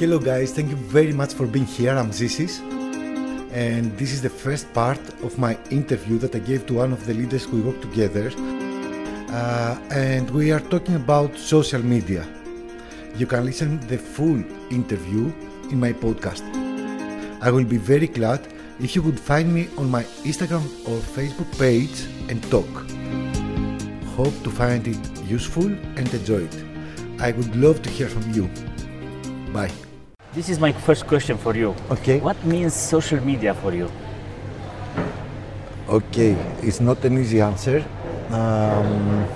Hello guys, thank you very much for being here. I'm Zisis and this is the first part of my interview that I gave to one of the leaders we work together uh, and we are talking about social media. You can listen the full interview in my podcast. I will be very glad if you would find me on my Instagram or Facebook page and talk. Hope to find it useful and enjoy it. I would love to hear from you. Bye. This is my first question for you. Okay. What means social media for you? Okay, it's not an easy answer. Um,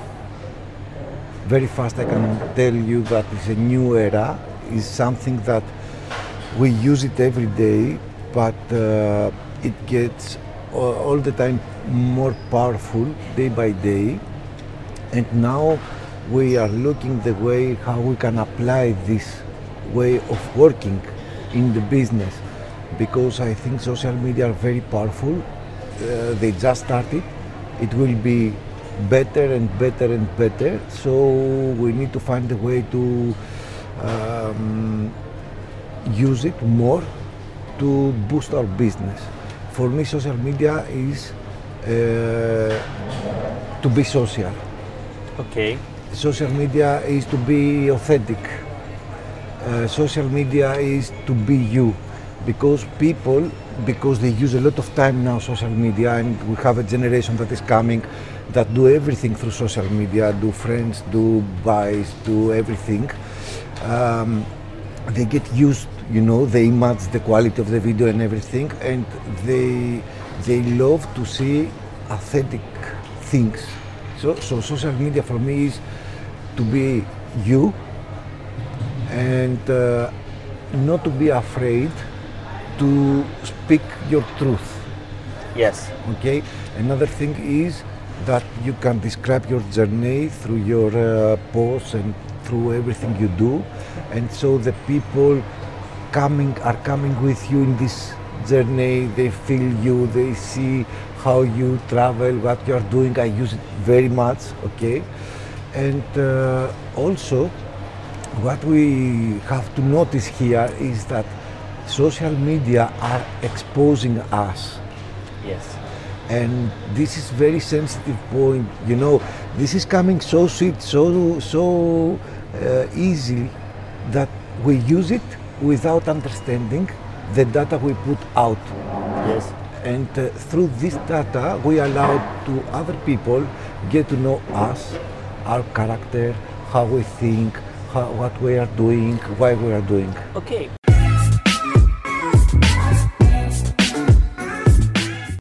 very fast, I can tell you that it's a new era. It's something that we use it every day, but uh, it gets all, all the time more powerful day by day. And now we are looking the way how we can apply this way of working in the business because I think social media are very powerful. Uh, they just started. It will be better and better and better. So we need to find a way to um, use it more to boost our business. For me, social media is uh, to be social. Okay. Social media is to be authentic uh, social media is to be you. Because people because they use a lot of time now social media and we have a generation that is coming that do everything through social media do friends do buys do everything. Um, they get used you know they image the quality of the video and everything and they they love to see authentic things. So so social media for me is to be you and uh, not to be afraid to speak your truth. Yes. Okay. Another thing is that you can describe your journey through your uh, posts and through everything you do, and so the people coming are coming with you in this journey. They feel you. They see how you travel, what you are doing. I use it very much. Okay, and uh, also what we have to notice here is that social media are exposing us Yes. and this is very sensitive point you know this is coming so sweet so so uh, easy that we use it without understanding the data we put out Yes. and uh, through this data we allow to other people get to know us our character how we think what we are doing why we are doing Okay.